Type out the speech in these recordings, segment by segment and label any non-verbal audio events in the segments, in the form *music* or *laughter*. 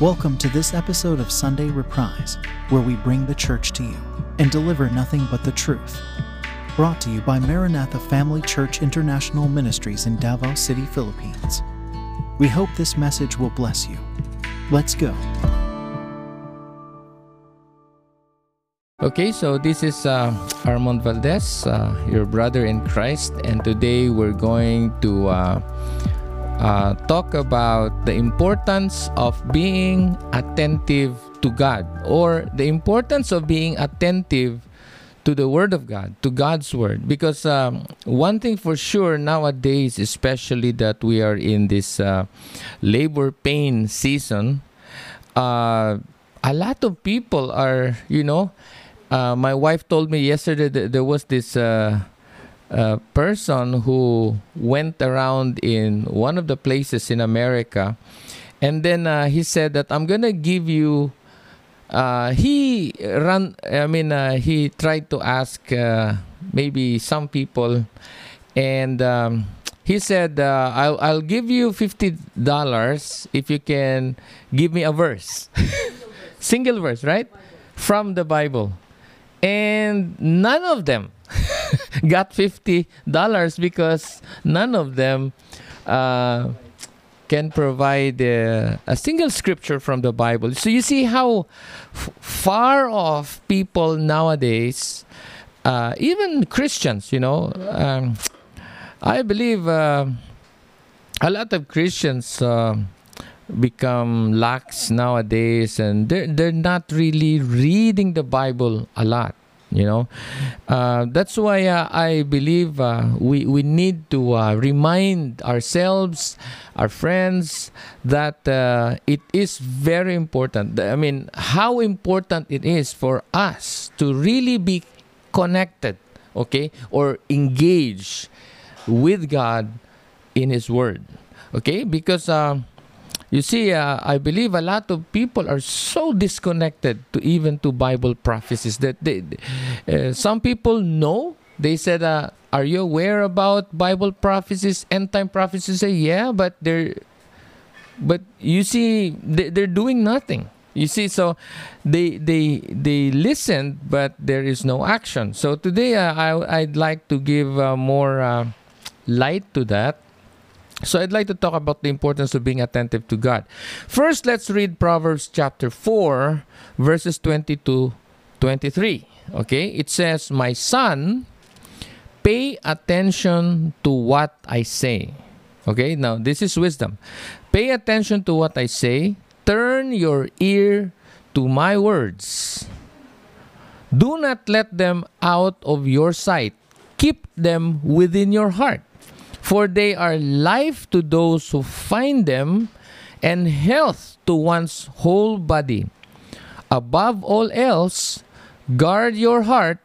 Welcome to this episode of Sunday Reprise, where we bring the church to you and deliver nothing but the truth. Brought to you by Maranatha Family Church International Ministries in Davao City, Philippines. We hope this message will bless you. Let's go. Okay, so this is uh, Armand Valdez, uh, your brother in Christ, and today we're going to uh, uh, talk about the importance of being attentive to God or the importance of being attentive to the Word of God, to God's Word. Because um, one thing for sure nowadays, especially that we are in this uh, labor pain season, uh, a lot of people are, you know, uh, my wife told me yesterday that there was this uh, person who went around in one of the places in America, and then uh, he said that I'm gonna give you. Uh, he ran. I mean, uh, he tried to ask uh, maybe some people, and um, he said, uh, "I'll I'll give you fifty dollars if you can give me a verse, *laughs* single verse, right, from the Bible." And none of them *laughs* got fifty dollars because none of them uh, can provide uh, a single scripture from the Bible. So you see how f- far off people nowadays, uh, even Christians, you know, um, I believe uh, a lot of Christians. Uh, become lax nowadays and they're, they're not really reading the bible a lot you know? Uh, that's why uh, i believe uh, we, we need to uh, remind ourselves our friends that uh, it is very important. I mean how important it is for us to really be connected okay or engage with god in his word okay? Because um, you see, uh, I believe a lot of people are so disconnected to even to Bible prophecies that they, uh, some people know. They said, uh, "Are you aware about Bible prophecies, end time prophecies?" Say, "Yeah," but they're, but you see, they, they're doing nothing. You see, so they they they listen, but there is no action. So today, uh, I I'd like to give uh, more uh, light to that. So I'd like to talk about the importance of being attentive to God. First, let's read Proverbs chapter 4, verses 22 23. Okay? It says, My son, pay attention to what I say. Okay? Now, this is wisdom. Pay attention to what I say. Turn your ear to my words. Do not let them out of your sight. Keep them within your heart for they are life to those who find them and health to one's whole body. Above all else, guard your heart,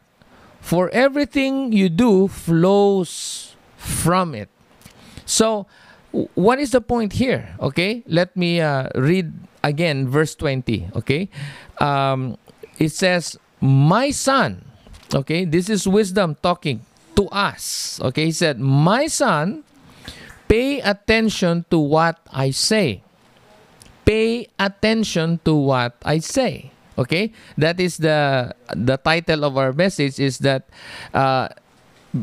for everything you do flows from it. So, what is the point here? Okay, let me uh, read again verse 20. Okay, um, it says, My son, okay, this is wisdom talking to us. Okay, he said, My son, pay attention to what I say. Pay attention to what I say. Okay, that is the the title of our message is that uh,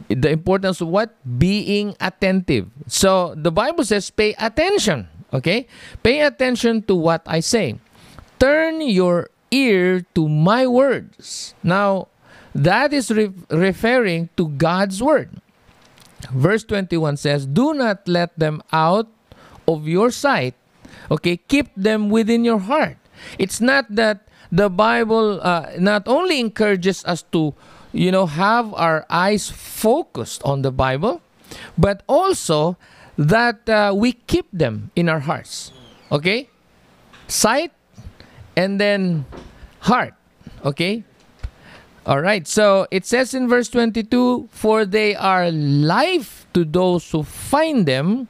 the importance of what being attentive. So the Bible says, pay attention. Okay, pay attention to what I say. Turn your ear to my words. Now, that is re- referring to God's word. Verse 21 says, Do not let them out of your sight. Okay, keep them within your heart. It's not that the Bible uh, not only encourages us to, you know, have our eyes focused on the Bible, but also that uh, we keep them in our hearts. Okay? Sight and then heart. Okay? All right. So it says in verse 22 For they are life to those who find them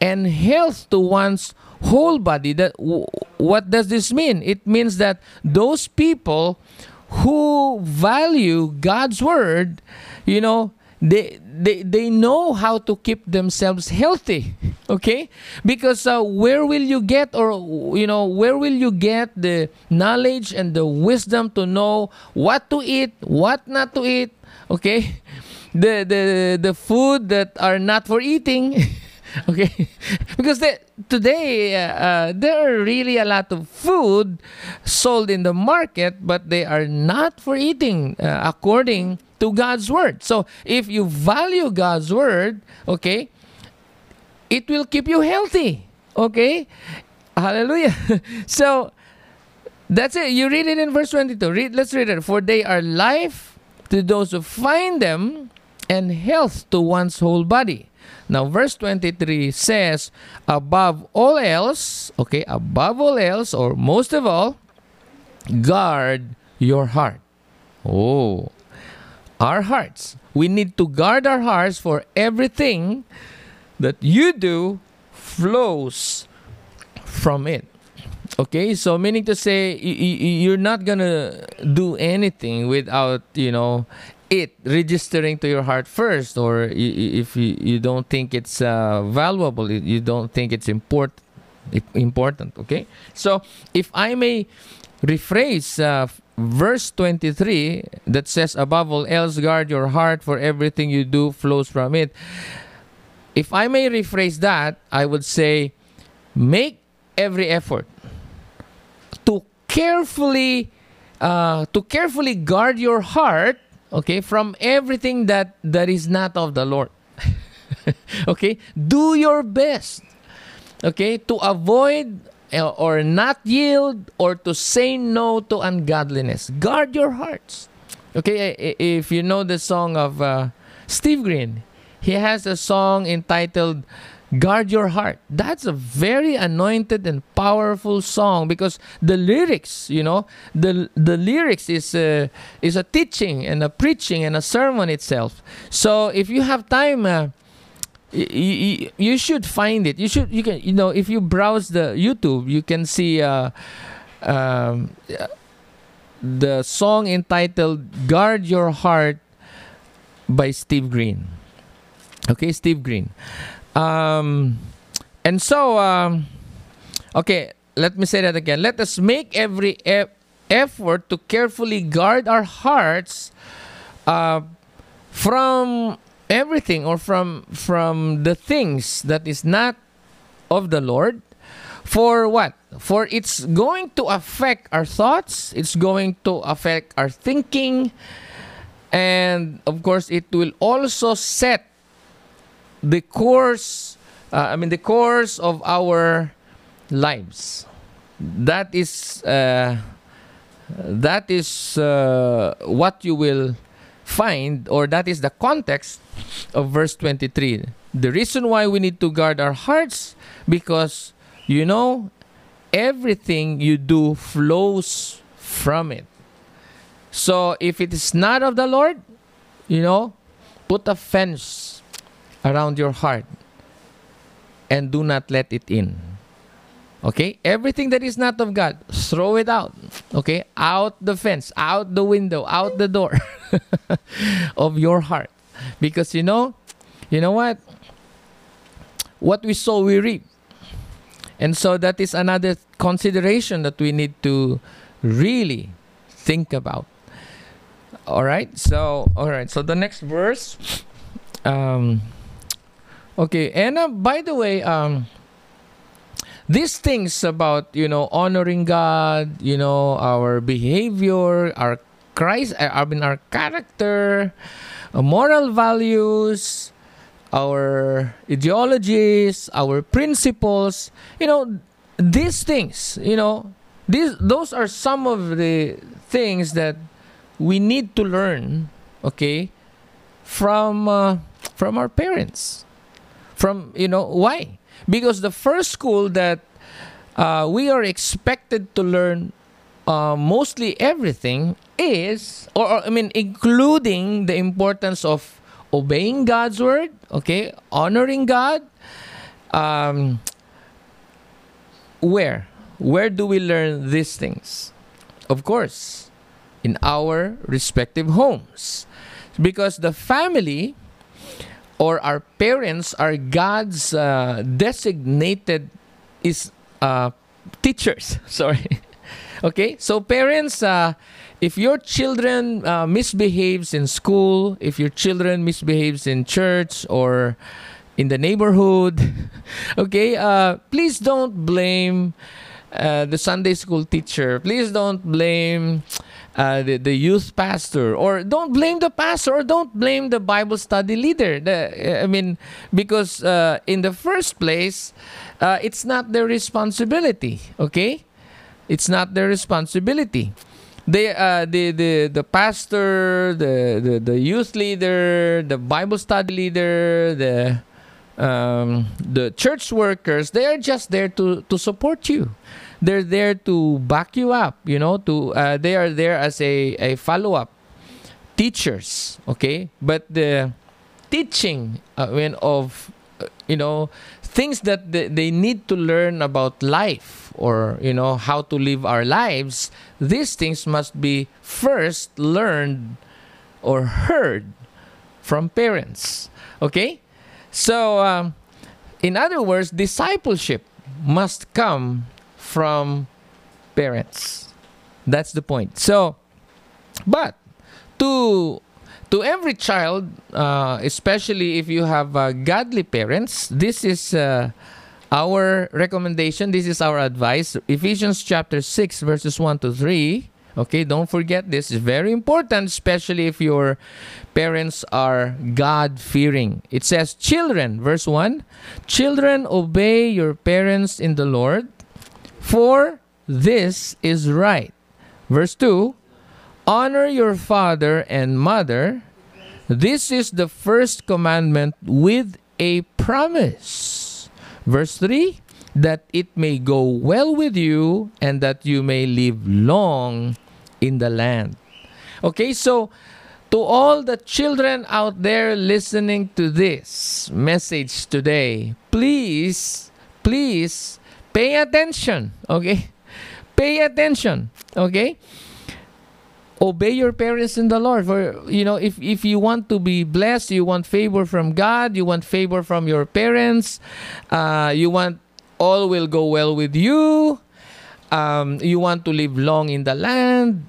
and health to one's whole body. That What does this mean? It means that those people who value God's word, you know, they they they know how to keep themselves healthy *laughs* okay? Because uh, where will you get or you know where will you get the knowledge and the wisdom to know what to eat what not to eat okay? *laughs* The the the food that are not for eating *laughs* *laughs* okay. Because the, today uh, uh, there are really a lot of food sold in the market but they are not for eating uh, according to God's word. So if you value God's word okay it will keep you healthy okay? Hallelujah. *laughs* So that's it. You read it in verse 22 read let's read it. For they are life to those who find them and health to one's whole body now, verse 23 says, above all else, okay, above all else, or most of all, guard your heart. Oh, our hearts. We need to guard our hearts for everything that you do flows from it. Okay, so meaning to say, you're not gonna do anything without, you know, it registering to your heart first or if you, you don't think it's uh, valuable you don't think it's important important okay? So if i may rephrase uh, verse 23 that says above all else guard your heart for everything you do flows from it. If i may rephrase that i would say make every effort to carefully uh, to carefully guard your heart okay from everything that that is not of the lord. *laughs* Okay do your best. Okay to avoid uh, or not yield or to say no to ungodliness. Guard your hearts. Okay if you know the song of uh, steve green he has a song entitled guard your heart. That's a very anointed and powerful song because the lyrics you know the the lyrics is a, is a teaching and a preaching and a sermon itself. So if you have time uh, you, you should find it. You should you can you know if you browse the youtube you can see uh, um, the song entitled guard your heart by steve green. Okay steve green um, and so, um, okay, let me say that again. Let us make every e- effort to carefully guard our hearts uh, from everything or from from the things that is not of the Lord. For what? For it's going to affect our thoughts. It's going to affect our thinking, and of course, it will also set the course, uh, I mean, the course of our lives. That is, uh, that is uh, what you will find, or that is the context of verse 23. The reason why we need to guard our hearts, because you know, everything you do flows from it. So if it is not of the Lord, you know, put a fence around your heart and do not let it in. Okay? Everything that is not of God, throw it out. Okay? Out the fence, out the window, out the door *laughs* of your heart. Because you know, you know what? What we sow, we reap. And so that is another consideration that we need to really think about. All right? So, all right. So the next verse um Okay, and uh, by the way, um, these things about you know honoring God, you know our behavior, our Christ, uh, I mean our character, uh, moral values, our ideologies, our principles, you know, these things, you know, these those are some of the things that we need to learn, okay, from uh, from our parents from you know why? Because the first school that uh, we are expected to learn uh, mostly everything is or, or, i mean including the importance of obeying god's word okay honoring god um, where? Where do we learn these things? Of course in our respective homes. Because the family or our parents are God's uh, designated is uh, teachers. *laughs* Sorry. okay, so parents, uh, if your children uh, misbehaves in school, if your children misbehaves in church or in the neighborhood, *laughs* okay, uh, please don't blame uh, the Sunday school teacher. Please don't blame uh, the, the youth pastor or don't blame the pastor or don't blame the Bible study leader. The, I mean, because uh, in the first place, uh, it's not their responsibility, okay? It's not their responsibility. They, uh, the, the, the pastor, the, the, the youth leader, the Bible study leader, the, um, the church workers, they are just there to, to support you. They're there to back you up you know to uh, they are there as a, a follow-up teachers okay? But the teaching uh, when of uh, you know things that they, they need to learn about life or you know how to live our lives these things must be first learned or heard from parents okay so um, in other words discipleship must come from parents. That's the point. So, but to to every child, uh, especially if you have uh, godly parents, this is uh, our recommendation. This is our advice. Ephesians chapter six, verses one to three. Okay, don't forget this is very important, especially if your parents are God fearing. It says, Children, verse 1 Children, obey your parents in the Lord for this is right. Verse 2 Honor your father and mother. This is the first commandment with a promise. Verse 3 That it may go well with you and that you may live long in the land. Okay, so to all the children out there listening to this message today, please, please Pay attention, okay? *laughs* Pay attention, okay? Obey your parents in the Lord. For you know, if if you want to be blessed, you want favor from God, you want favor from your parents, uh, you want all will go well with you. Um, you want to live long in the land.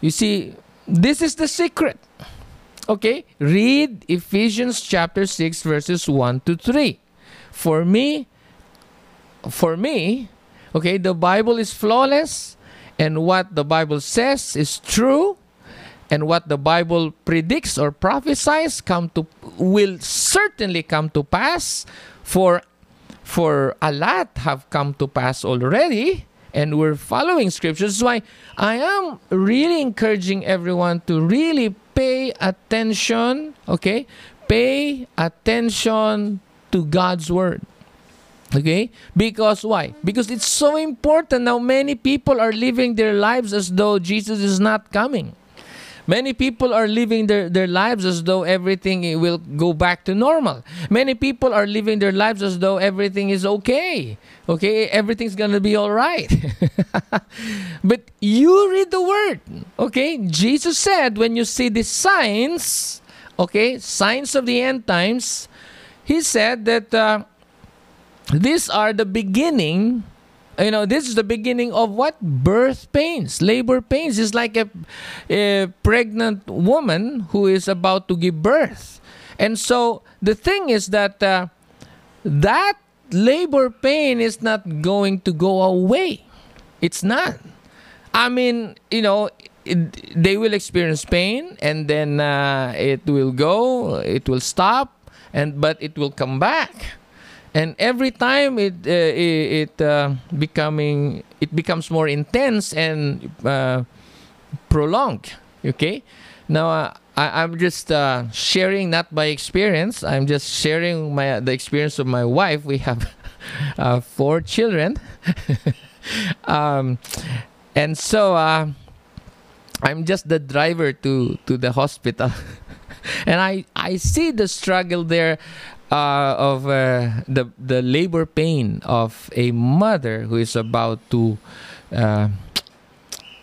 You see, this is the secret. Okay, read Ephesians chapter 6, verses 1 to 3. For me, for me, okay, the Bible is flawless, and what the Bible says is true, and what the Bible predicts or prophesies come to will certainly come to pass. For for a lot have come to pass already, and we're following scriptures. Why I am really encouraging everyone to really pay attention. Okay, pay attention to God's word. Okay? Because why? Because it's so important now. Many people are living their lives as though Jesus is not coming. Many people are living their, their lives as though everything will go back to normal. Many people are living their lives as though everything is okay. Okay, everything's gonna be all right. *laughs* but you read the word. Okay, Jesus said, when you see the signs, okay, signs of the end times, he said that. Uh, these are the beginning you know this is the beginning of what? Birth pains labor pains. Is like a, a, pregnant woman who is about to give birth. And so the thing is that uh, that labor pain is not going to go away. It's not. I mean you know it, they will experience pain and then uh, it will go it will stop and but it will come back and every time it uh, it, uh, becoming it becomes more intense and uh, prolonged okay? Now uh, I, i'm just uh, sharing not by experience. I'm just sharing my the experience of my wife. We have *laughs* uh, four children. *laughs* Um, and so i'm just the driver to to the hospital. *laughs* And I, I see the struggle there uh, of uh, the the labor pain of a mother who is about to uh,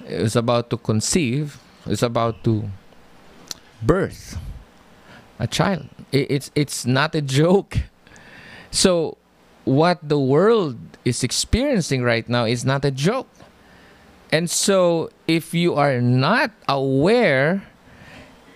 is about to conceive, is about to birth a child. It's it's not a joke. So what the world is experiencing right now is not a joke. And so if you are not aware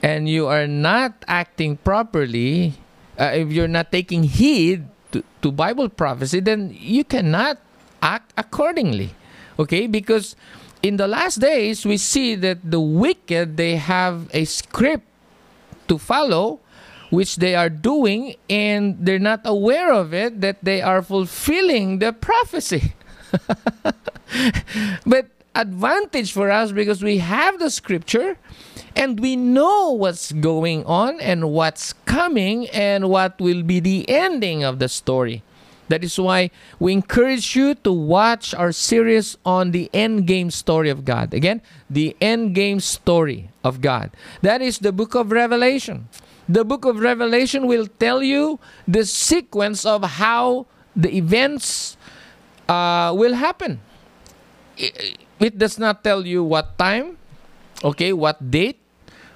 and you are not acting properly, uh, if you're not taking heed to, to Bible prophecy, then you cannot act accordingly. Okay? Because in the last days, we see that the wicked, they have a script to follow, which they are doing, and they're not aware of it, that they are fulfilling the prophecy. *laughs* but advantage for us because we have the scripture and we know what's going on and what's coming and what will be the ending of the story. That is why we encourage you to watch our series on the end game story of God. Again, the end game story of God. That is the book of Revelation. The book of Revelation will tell you the sequence of how the events uh, will happen. It, it does not tell you what time, okay, what date,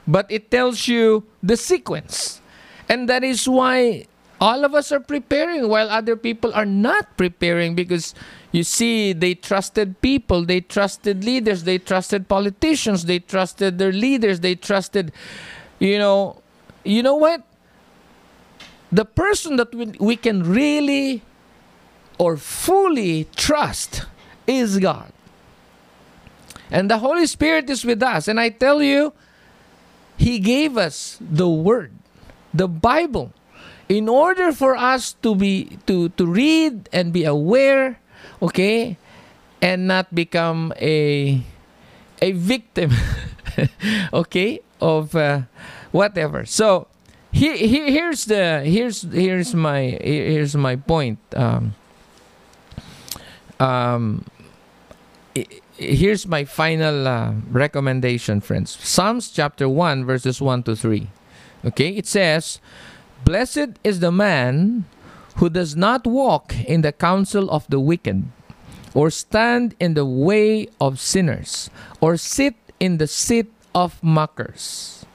but it tells you the sequence. And that is why all of us are preparing while other people are not preparing because you see they trusted people they trusted leaders they trusted politicians they trusted their leaders they trusted you know you know what? The person that we, we can really or fully trust is god. And the holy spirit is with us. And i tell you he gave us the word the bible in order for us to be to to read and be aware okay and not become a a victim *laughs* okay of uh, whatever. So here, here here's the here's here's my here's my point. Um, um here's my final uh, recommendation friends psalms chapter 1 verses 1 to 3 okay it says Blessed is the man who does not walk in the counsel of the wicked, or stand in the way of sinners, or sit in the seat of mockers.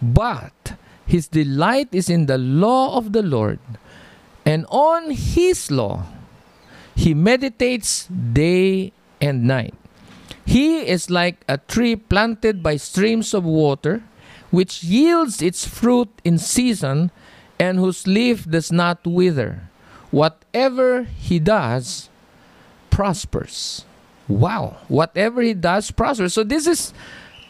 But his delight is in the law of the Lord, and on his law he meditates day and night. He is like a tree planted by streams of water which yields its fruit in season and whose leaf does not wither. Whatever he does prospers. Wow, whatever he does prospers. So, this is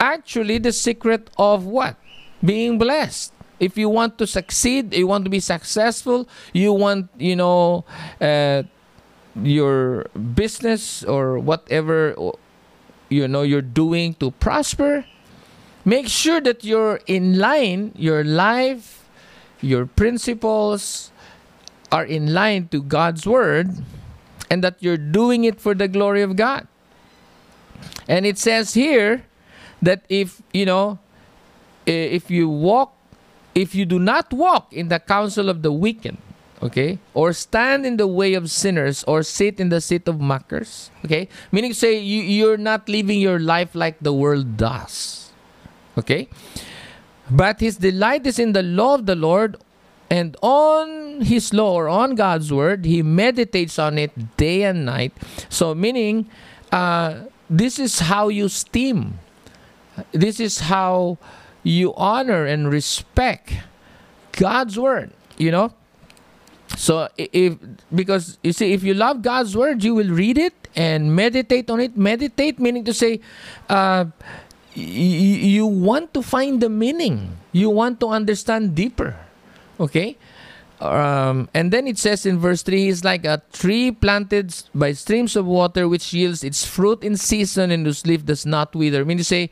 actually the secret of what? Being blessed. If you want to succeed, you want to be successful, you want, you know, uh, your business or whatever you know you're doing to prosper Make sure that you're in line, your life, your principles are in line to God's word and that you're doing it for the glory of God. And it says here that if, you know, if you walk, if you do not walk in the counsel of the wicked, okay, or stand in the way of sinners, or sit in the seat of mockers, okay, meaning to say you, you're not living your life like the world does Okay? But his delight is in the law of the Lord, and on his law or on God's word, he meditates on it day and night. So, meaning, uh, this is how you esteem, this is how you honor and respect God's word, you know? So, if because you see, if you love God's word, you will read it and meditate on it. Meditate meaning to say, uh, you want to find the meaning. You want to understand deeper. Okay? Um, and then it says in verse 3 He's like a tree planted by streams of water, which yields its fruit in season and whose leaf does not wither. I mean to say,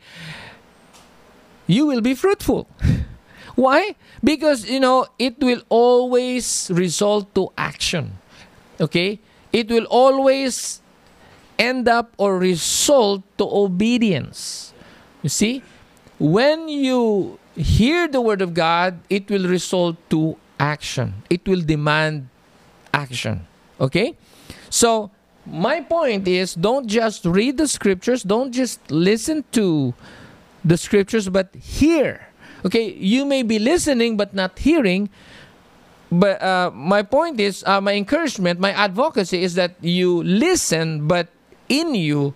you will be fruitful. *laughs* Why? Because, you know, it will always result to action. Okay? It will always end up or result to obedience. You see, when you hear the word of God, it will result to action. It will demand action. Okay? So, my point is don't just read the scriptures, don't just listen to the scriptures, but hear. Okay, you may be listening but not hearing. But uh, my point is, uh, my encouragement, my advocacy is that you listen, but in you,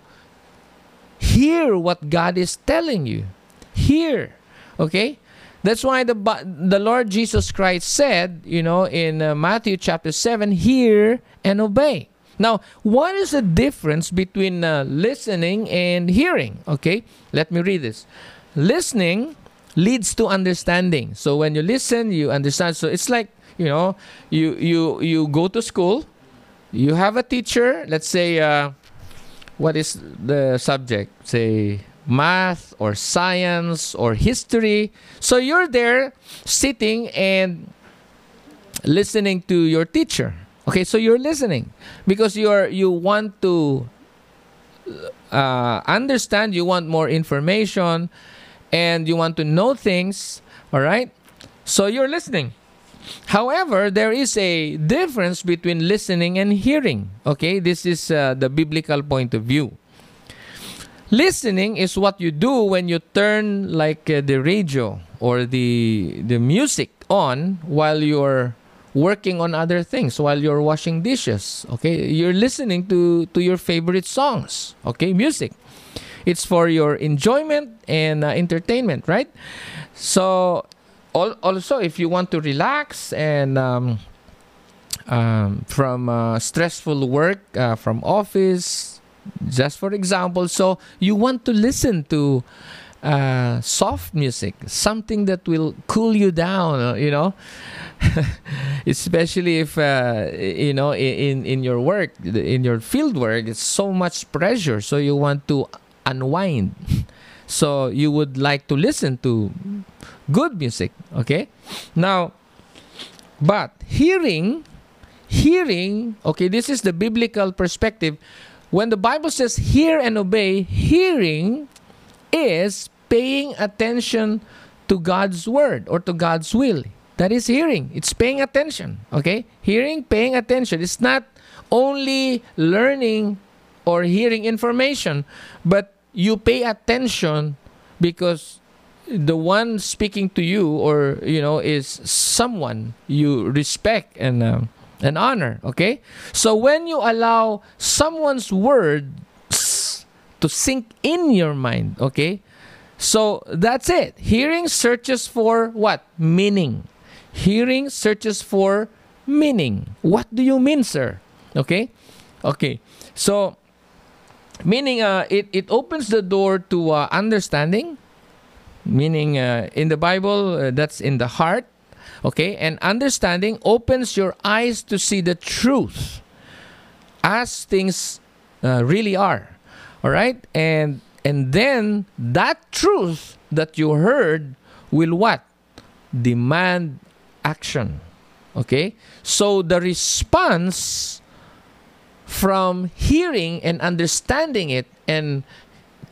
hear what God is telling you. Hear. Okay? That's why the the Lord Jesus Christ said, you know, in uh, Matthew chapter 7, hear and obey. Now, what is the difference between uh, listening and hearing? Okay? Let me read this. Listening leads to understanding. So when you listen, you understand. So it's like, you know, you you you go to school, you have a teacher, let's say uh, what is the subject? Say math or science or history. So you're there sitting and listening to your teacher. Okay, so you're listening because you're you want to uh, understand, you want more information, and you want to know things. All right, so you're listening. However, there is a difference between listening and hearing. Okay, this is uh, the biblical point of view. Listening is what you do when you turn like uh, the radio or the the music on while you're working on other things while you're washing dishes okay you're listening to to your favorite songs okay music it's for your enjoyment and uh, entertainment right? So also if you want to relax and um, um, from uh, stressful work uh, from office just for example so you want to listen to uh, soft music something that will cool you down you know? *laughs* Especially if uh, you know in in your work in your field work it's so much pressure so you want to unwind so you would like to listen to good music okay now but hearing hearing okay this is the biblical perspective when the Bible says hear and obey, hearing is paying attention to God's word or to God's will. That is hearing. It's paying attention. Okay? Hearing, paying attention. It's not only learning or hearing information, but you pay attention because the one speaking to you or you know is someone you respect and uh, and honor. Okay? So when you allow someone's words to sink in your mind, okay? So that's it. Hearing searches for what? Meaning. Hearing searches for meaning. What do you mean, sir? Okay? Okay. So, meaning uh, it, it opens the door to uh, understanding. Meaning, uh, in the Bible, uh, that's in the heart. Okay? And understanding opens your eyes to see the truth as things uh, really are. All right? And and then that truth that you heard will what? Demand action. Okay? So the response from hearing and understanding it and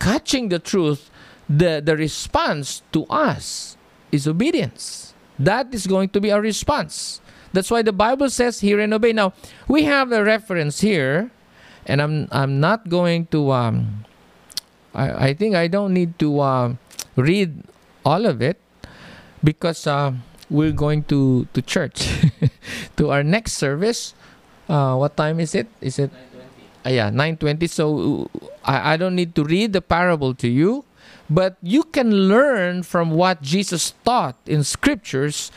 catching the truth, the, the response to us is obedience. That is going to be our response. That's why the Bible says, "Hear and obey." Now we have a reference here, and I'm I'm not going to. Um, I I think I don't need to uh, read all of it because uh, we're going to to church *laughs* to our next service. Uh, what time is it? Is it? Uh, yeah, nine twenty. So I I don't need to read the parable to you but you can learn from what Jesus taught in scriptures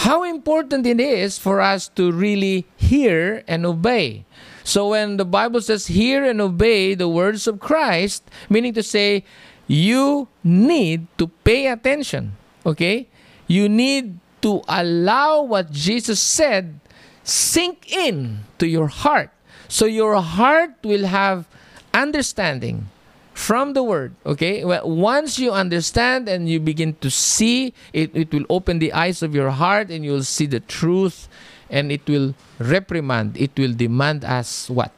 how important it is for us to really hear and obey. So when the Bible says hear and obey the words of Christ, meaning to say you need to pay attention, okay? You need to allow what Jesus said sink in to your heart. So your heart will have understanding from the word okay? Well, once you understand and you begin to see it, it will open the eyes of your heart and you'll see the truth and it will reprimand it will demand us what?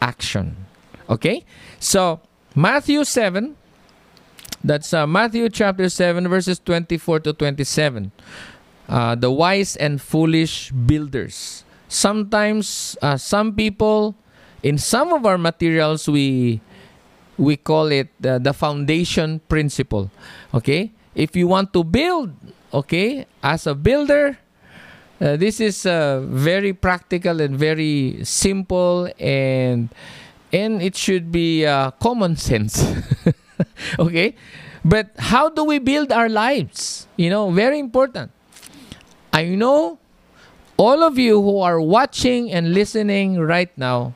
Action okay? So matthew 7 that's uh, matthew chapter 7 verses 24 to 27 uh, the wise and foolish builders. Sometimes uh, some people in some of our materials we we call it uh, the foundation principle. Okay? if you want to build, okay, as a builder, uh, this is uh, very practical and very simple and and it should be uh, common *laughs* sense. Okay? But how do we build our lives? You know very important i know all of you who are watching and listening right now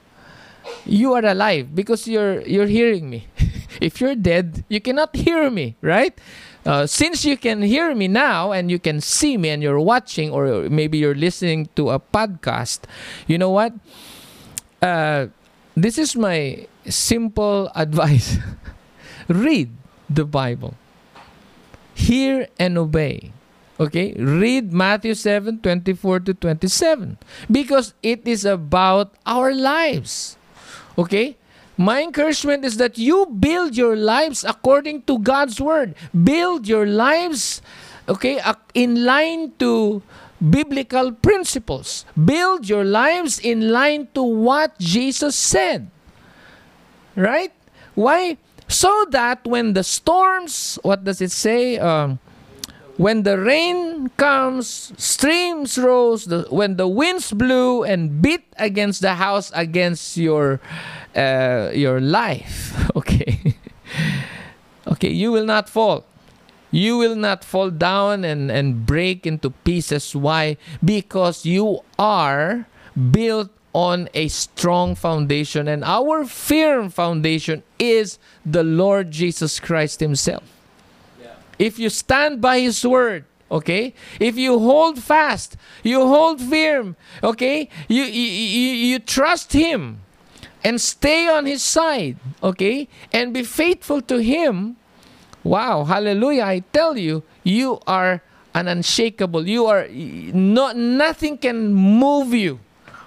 you are alive because you're you're hearing me. *laughs* If you're dead you cannot hear me right? Uh, since you can hear me now and you can see me and you're watching or maybe you're listening to a podcast you know what? Uh, this is my simple *laughs* advice. Read the bible. Hear and obey okay read matthew 7 24 to 27 because it is about our lives okay my encouragement is that you build your lives according to God's word. Build your lives, okay, in line to biblical principles. Build your lives in line to what Jesus said. Right? Why? So that when the storms, what does it say? Um, when the rain comes, streams rose, the, when the winds blew and beat against the house, against your uh, your life, *laughs* okay, okay, you will not fall. You will not fall down and, and break into pieces. Why? Because you are built on a strong foundation, and our firm foundation is the Lord Jesus Christ Himself if you stand by His word, okay? If you hold fast you hold firm okay? You, you you, trust him and stay on his side okay? And be faithful to him. Wow hallelujah. I tell you you are an unshakable. You are not nothing can move you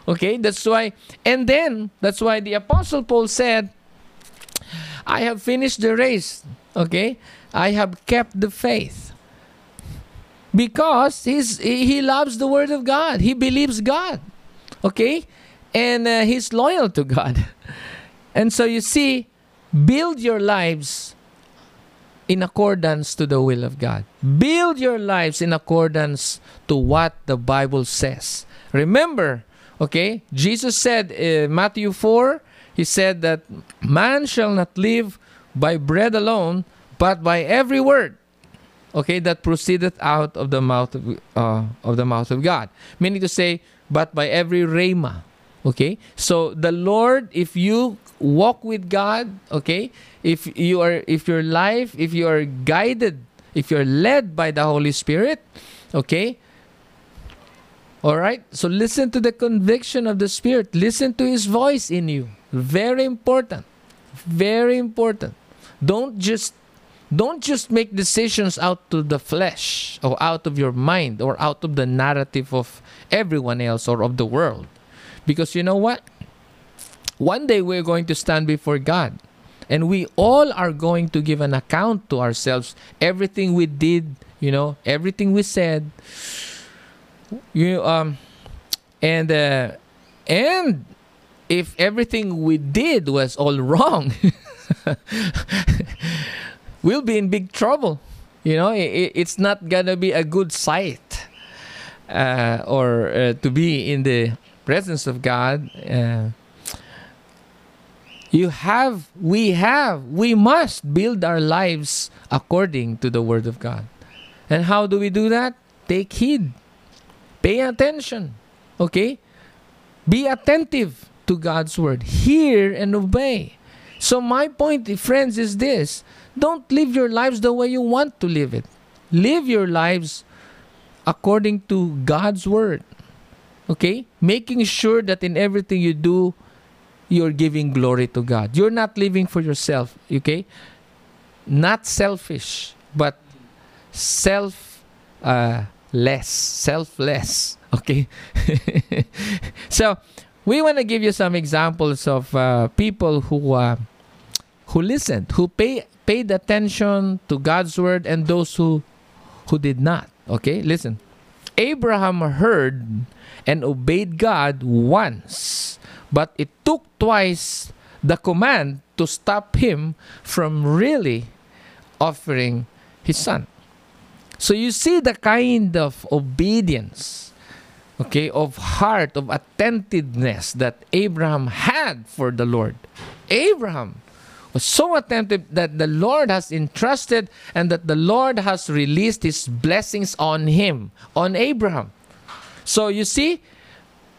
okay? That's why and then that's why the apostle paul said i have finished the race okay I have kept the faith. Because he's, he loves the Word of God. He believes God. Okay? And uh, he's loyal to God. *laughs* And so you see, build your lives in accordance to the will of God. Build your lives in accordance to what the Bible says. Remember, okay, Jesus said in Matthew 4, he said that man shall not live by bread alone, but by every word okay that proceedeth out of the mouth of, uh, of the mouth of god. Meaning to say but by every rhema okay? So the lord if you walk with god okay if you are if your life if you are guided if you're led by the holy spirit okay? All right? So listen to the conviction of the spirit. Listen to his voice in you. Very important. Very important. Don't just don't just make decisions out to the flesh or out of your mind or out of the narrative of everyone else or of the world. Because you know what? One day we're going to stand before God and we all are going to give an account to ourselves everything we did, you know, everything we said. You um and uh, and if everything we did was all *laughs* wrong we'll be in big trouble. You know, it, it's not gonna be a good sight, uh, or uh, to be in the presence of God. Uh, you have, we have, we must build our lives according to the Word of God. And how do we do that? Take heed, pay attention, okay? Be attentive to God's Word, hear and obey. So, my point, friends, is this don't live your lives the way you want to live it. Live your lives according to God's word. Okay? Making sure that in everything you do, you're giving glory to God. You're not living for yourself. Okay? Not selfish, but self uh, less, selfless. *laughs* Okay? *laughs* so, we want to give you some examples of uh, people who uh, who listened, who pay paid attention to God's word and those who who did not. Okay, listen. Abraham heard and obeyed God once, but it took twice the command to stop him from really offering his son. So you see the kind of obedience, okay, of heart, of attentiveness that Abraham had for the Lord. Abraham was so attentive that the Lord has entrusted and that the Lord has released his blessings on him, on Abraham. So you see,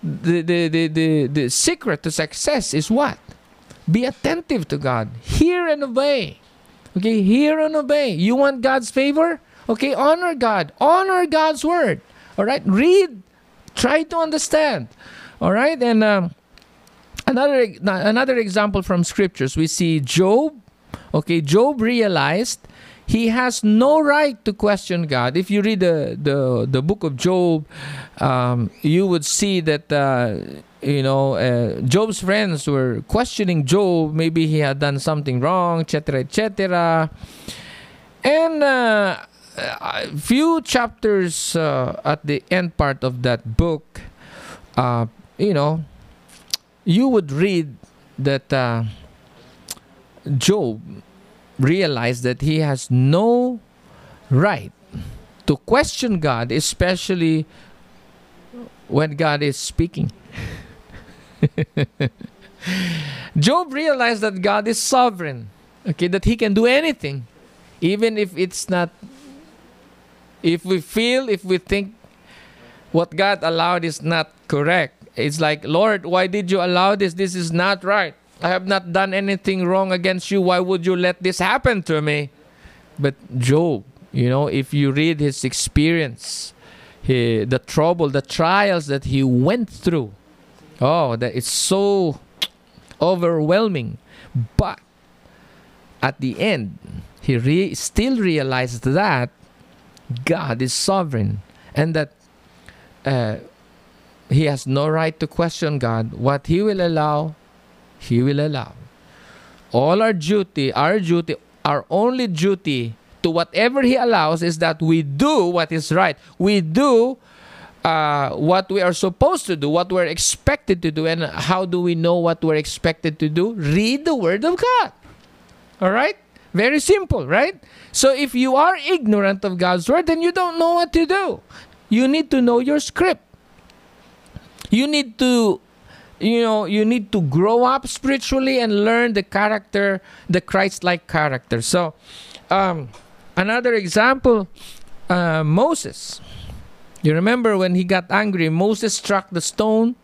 the, the, the, the, the secret to success is what? Be attentive to God. Hear and obey. Okay, hear and obey. You want God's favor? Okay, honor God. Honor God's word. All right, read. Try to understand. All right, and um, another another example from scriptures we see Job. Okay, Job realized he has no right to question God. If you read the the, the book of Job, um, you would see that uh, you know uh, Job's friends were questioning Job. Maybe he had done something wrong, etc., etc. And uh, a few chapters uh, at the end part of that book, uh, you know, you would read that uh, Job realized that he has no right to question God, especially when God is speaking. *laughs* Job realized that God is sovereign, okay, that he can do anything, even if it's not, if we feel, if we think what God allowed is not correct. It's like, Lord, why did you allow this? This is not right. I have not done anything wrong against you. Why would you let this happen to me? But Job, you know, if you read his experience, he, the trouble, the trials that he went through, oh, that it's so overwhelming. But at the end, he re- still realized that God is sovereign and that uh, he has no right to question God. What he will allow, he will allow. All our duty, our duty, our only duty to whatever He allows is that we do what is right. We do uh, what we are supposed to do, what we're expected to do. And how do we know what we're expected to do? Read the Word of God. All right? Very simple, right? So if you are ignorant of God's Word, then you don't know what to do. You need to know your script. You need to you know you need to grow up spiritually and learn the character the christ-like character. So um, another example uh, moses. You remember when he got angry moses struck the stone.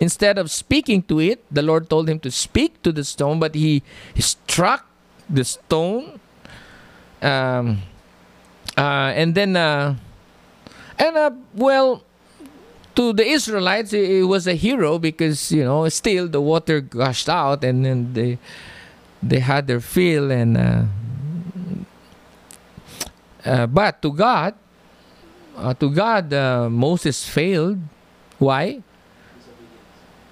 Instead of speaking to it the lord told him to speak to the stone but he, struck the stone. Um, uh, and then uh, and uh, well to the Israelites, it was a hero because you know still the water gushed out, and then they they had their fill. And uh, uh, but to God, uh, to God, uh, Moses failed. Why?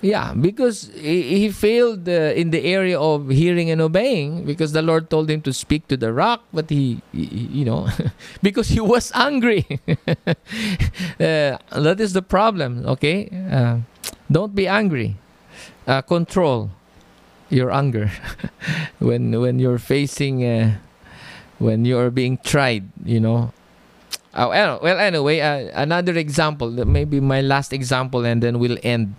Yeah, because he, he failed uh, in the area of hearing and obeying because the Lord told him to speak to the rock, but he, he you know, *laughs* because he was angry. *laughs* uh, that is the problem, okay? Uh, don't be angry. Uh, control your anger *laughs* when when you're facing uh, when you're being tried, you know. Oh, well, anyway, uh, another example, maybe my last example, and then we'll end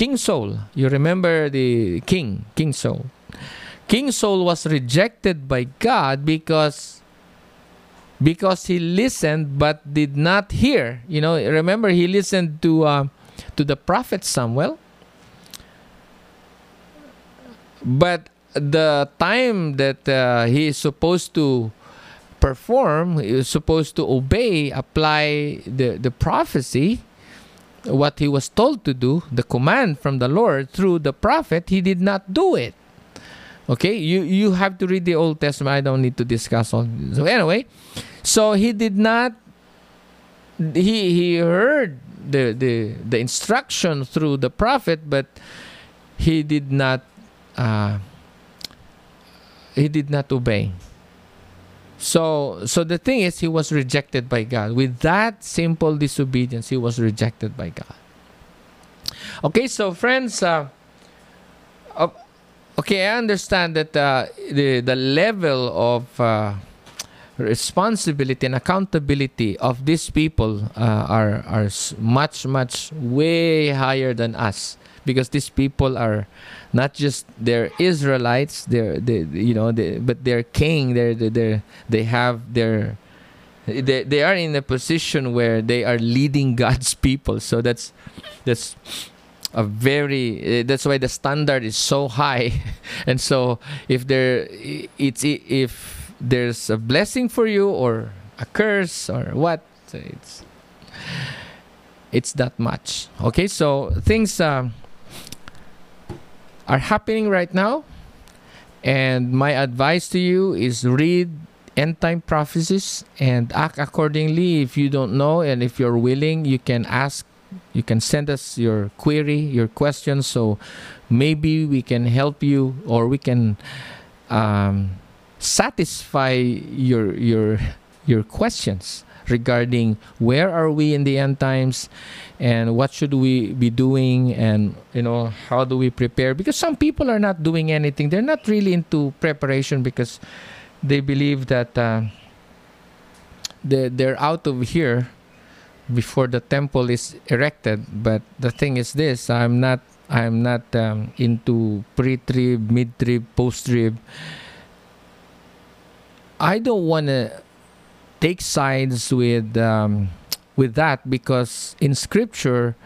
King Saul. You remember the king, King Saul. King Saul was rejected by God because because he listened but did not hear. You know, remember he listened to uh, to the prophet Samuel. But the time that uh, he is supposed to perform, he is supposed to obey, apply the, the prophecy, what he was told to do, the command from the Lord through the prophet, he did not do it. Okay, you you have to read the Old Testament. I don't need to discuss all. So anyway, so he did not. He he heard the the the instruction through the prophet, but he did not. Uh, he did not obey. So so the thing is he was rejected by God. With that simple disobedience, he was rejected by God. Okay, so friends, uh, okay, I understand that uh, the the level of uh, responsibility and accountability of these people uh, are are much much way higher than us because these people are not just they're Israelites they're they, you know they, but they're king they're, they're they have their they, they are in a position where they are leading *laughs* God's people. So that's that's a very uh, that's why the standard is so high. *laughs* And so if there it's if there's a blessing for you or a curse or what it's it's that much. Okay so things uh, are happening right now. And my advice to you is read end time prophecies and act accordingly. If you don't know and if you're willing you can ask you can send us your query, your questions, so maybe we can help you or we can um, satisfy your your your questions regarding where are we in the end times and what should we be doing and you know how do we prepare because some people are not doing anything they're not really into preparation because they believe that uh, they, they're out of here before the temple is erected. But the thing is this: I'm not I'm not um, into pre-trib, mid-trib, post-trib. I don't want to take sides with um, with that because in Scripture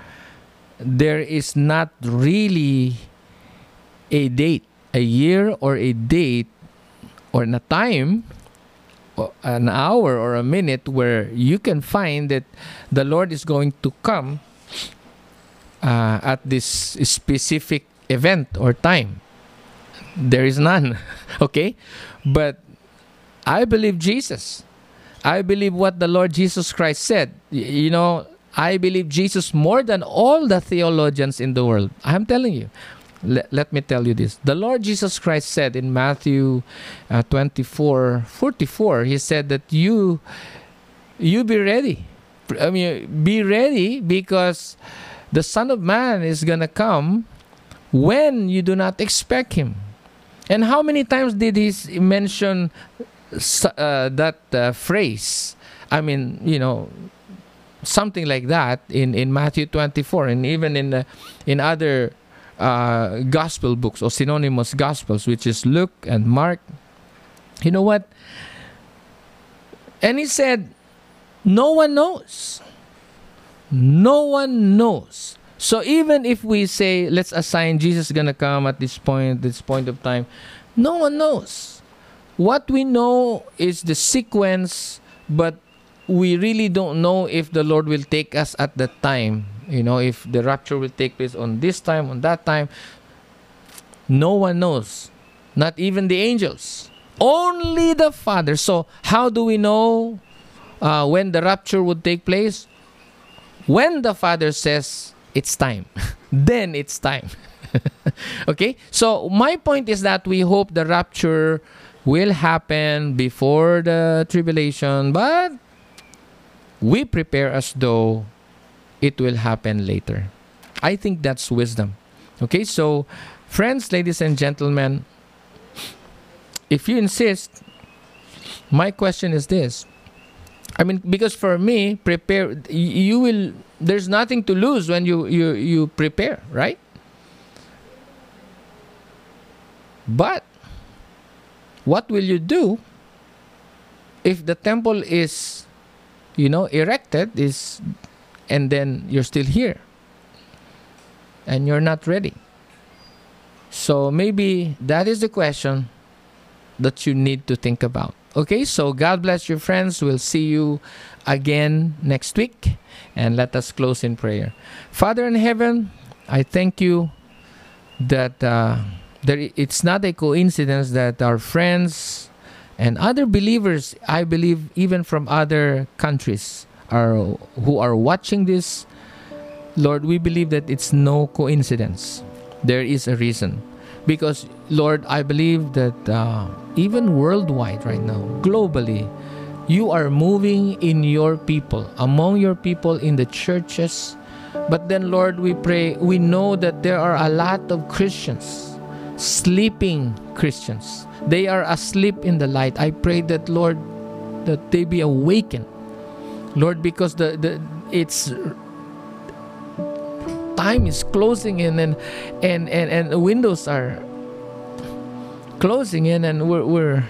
there is not really a date, a year, or a date, or a time an hour or a minute where you can find that the Lord is going to come uh, at this specific event or time. There is none. *laughs* okay? But I believe Jesus. I believe what the Lord Jesus Christ said. You know, I believe Jesus more than all the theologians in the world. I'm telling you let, let me tell you this. The Lord Jesus Christ said in Matthew uh, 24 44, He said that you, you be ready. I mean, be ready because the Son of Man is going to come when you do not expect Him. And how many times did He mention uh, that uh, phrase? I mean, you know, something like that in, in Matthew 24 and even in, uh, in other uh, gospel books or synonymous gospels, which is Luke and Mark. You know what? And he said, No one knows. No one knows. So even if we say, let's assign Jesus is to come at this point, this point of time, no one knows. What we know is the sequence, but we really don't know if the Lord will take us at that time. You know if the rapture will take place on this time on that time. No one knows. Not even the angels. Only the father. So how do we know uh, when the rapture would take place? When the father says it's time. *laughs* Then it's time. *laughs* Okay? So my point is that we hope the rapture will happen before the tribulation but we prepare as though it will happen later. I think that's wisdom. Okay, so friends, ladies and gentlemen, if you insist, my question is this. I mean, because for me, prepare. You will. There's nothing to lose when you you you prepare, right? But what will you do if the temple is, you know, erected? Is and then you're still here and you're not ready. So maybe that is the question that you need to think about. Okay, so God bless you, friends. We'll see you again next week. And let us close in prayer. Father in heaven, I thank you that uh, there, it's not a coincidence that our friends and other believers, I believe, even from other countries, are who are watching this, Lord, we believe that it's no coincidence. There is a reason. Because, Lord, I believe that uh, even worldwide right now, globally, you are moving in your people, among your people in the churches. But then, Lord, we pray, we know that there are a lot of Christians, sleeping Christians. They are asleep in the light. I pray that, Lord, that they be awakened. Lord, because the, the it's time is closing in and and and, and the windows are closing in and we're, we're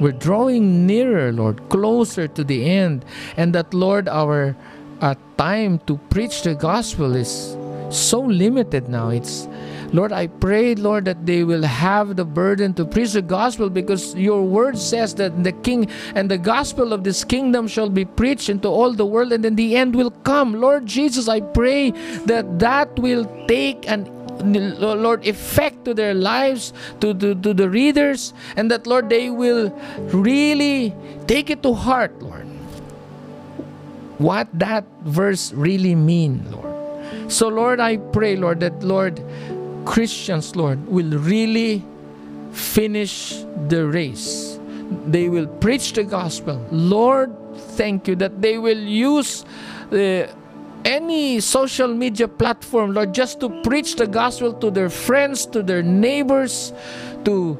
we're drawing nearer lord closer to the end and that lord our uh, time to preach the gospel is so limited now it's Lord, I pray, Lord, that they will have the burden to preach the gospel because your word says that the king and the gospel of this kingdom shall be preached into all the world and then the end will come. Lord Jesus, I pray that that will take an Lord, effect to their lives, to, to, to the readers, and that, Lord, they will really take it to heart, Lord. What that verse really mean, Lord. So, Lord, I pray, Lord, that, Lord, Christians, Lord, will really finish the race. They will preach the gospel. Lord, thank you that they will use the any social media platform, Lord, just to preach the gospel to their friends, to their neighbors, to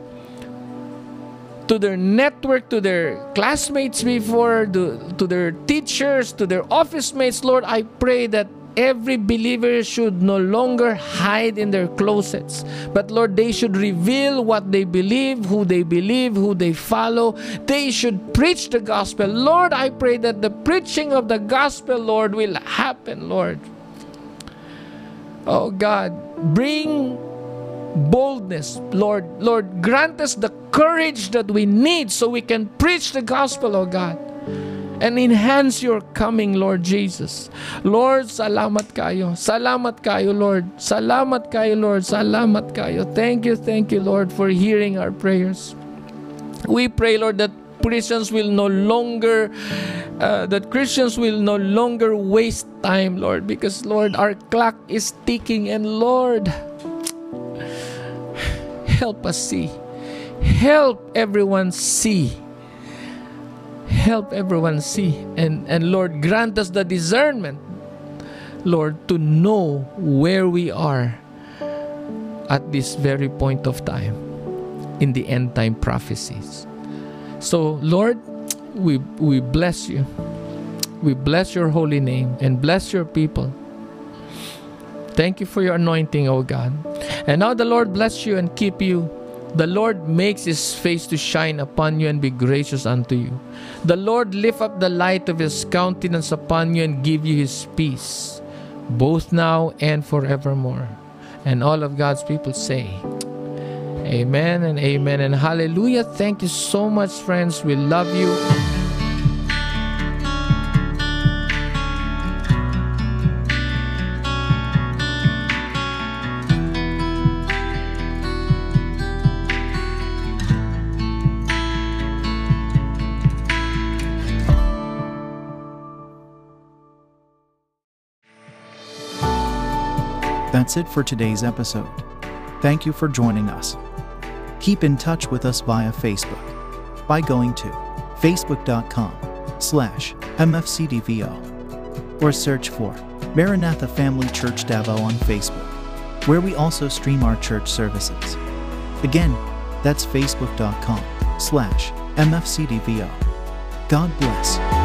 to their network, to their classmates before, to, to their teachers, to their office mates, Lord, I pray that every believer should no longer hide in their closets. But Lord, they should reveal what they believe, who they believe, who they follow. They should preach the gospel. Lord, I pray that the preaching of the gospel, Lord, will happen, Lord. Oh God, bring boldness, Lord. Lord, grant us the courage that we need so we can preach the gospel, oh God and enhance your coming, Lord Jesus. Lord, salamat kayo. Salamat kayo, Lord. Salamat kayo, Lord. Salamat kayo. Thank you, thank you, Lord, for hearing our prayers. We pray, Lord, that Christians will no longer uh, that Christians will no longer waste time, Lord, because Lord, our clock is ticking, and Lord, *sighs* help us see, help everyone see help everyone see. And, and Lord, grant us the discernment, Lord, to know where we are at this very point of time in the end time prophecies. So, Lord, we, we bless you. We bless your holy name and bless your people. Thank you for your anointing, O God. And now the Lord bless you and keep you. The Lord makes his face to shine upon you and be gracious unto you. The Lord lift up the light of his countenance upon you and give you his peace, both now and forevermore. And all of God's people say, Amen and amen and hallelujah. Thank you so much, friends. We love you. That's it for today's episode. Thank you for joining us. Keep in touch with us via Facebook by going to facebook.com slash mfcdvo or search for Maranatha Family Church Davao on Facebook, where we also stream our church services. Again, that's facebook.com slash mfcdvo. God bless.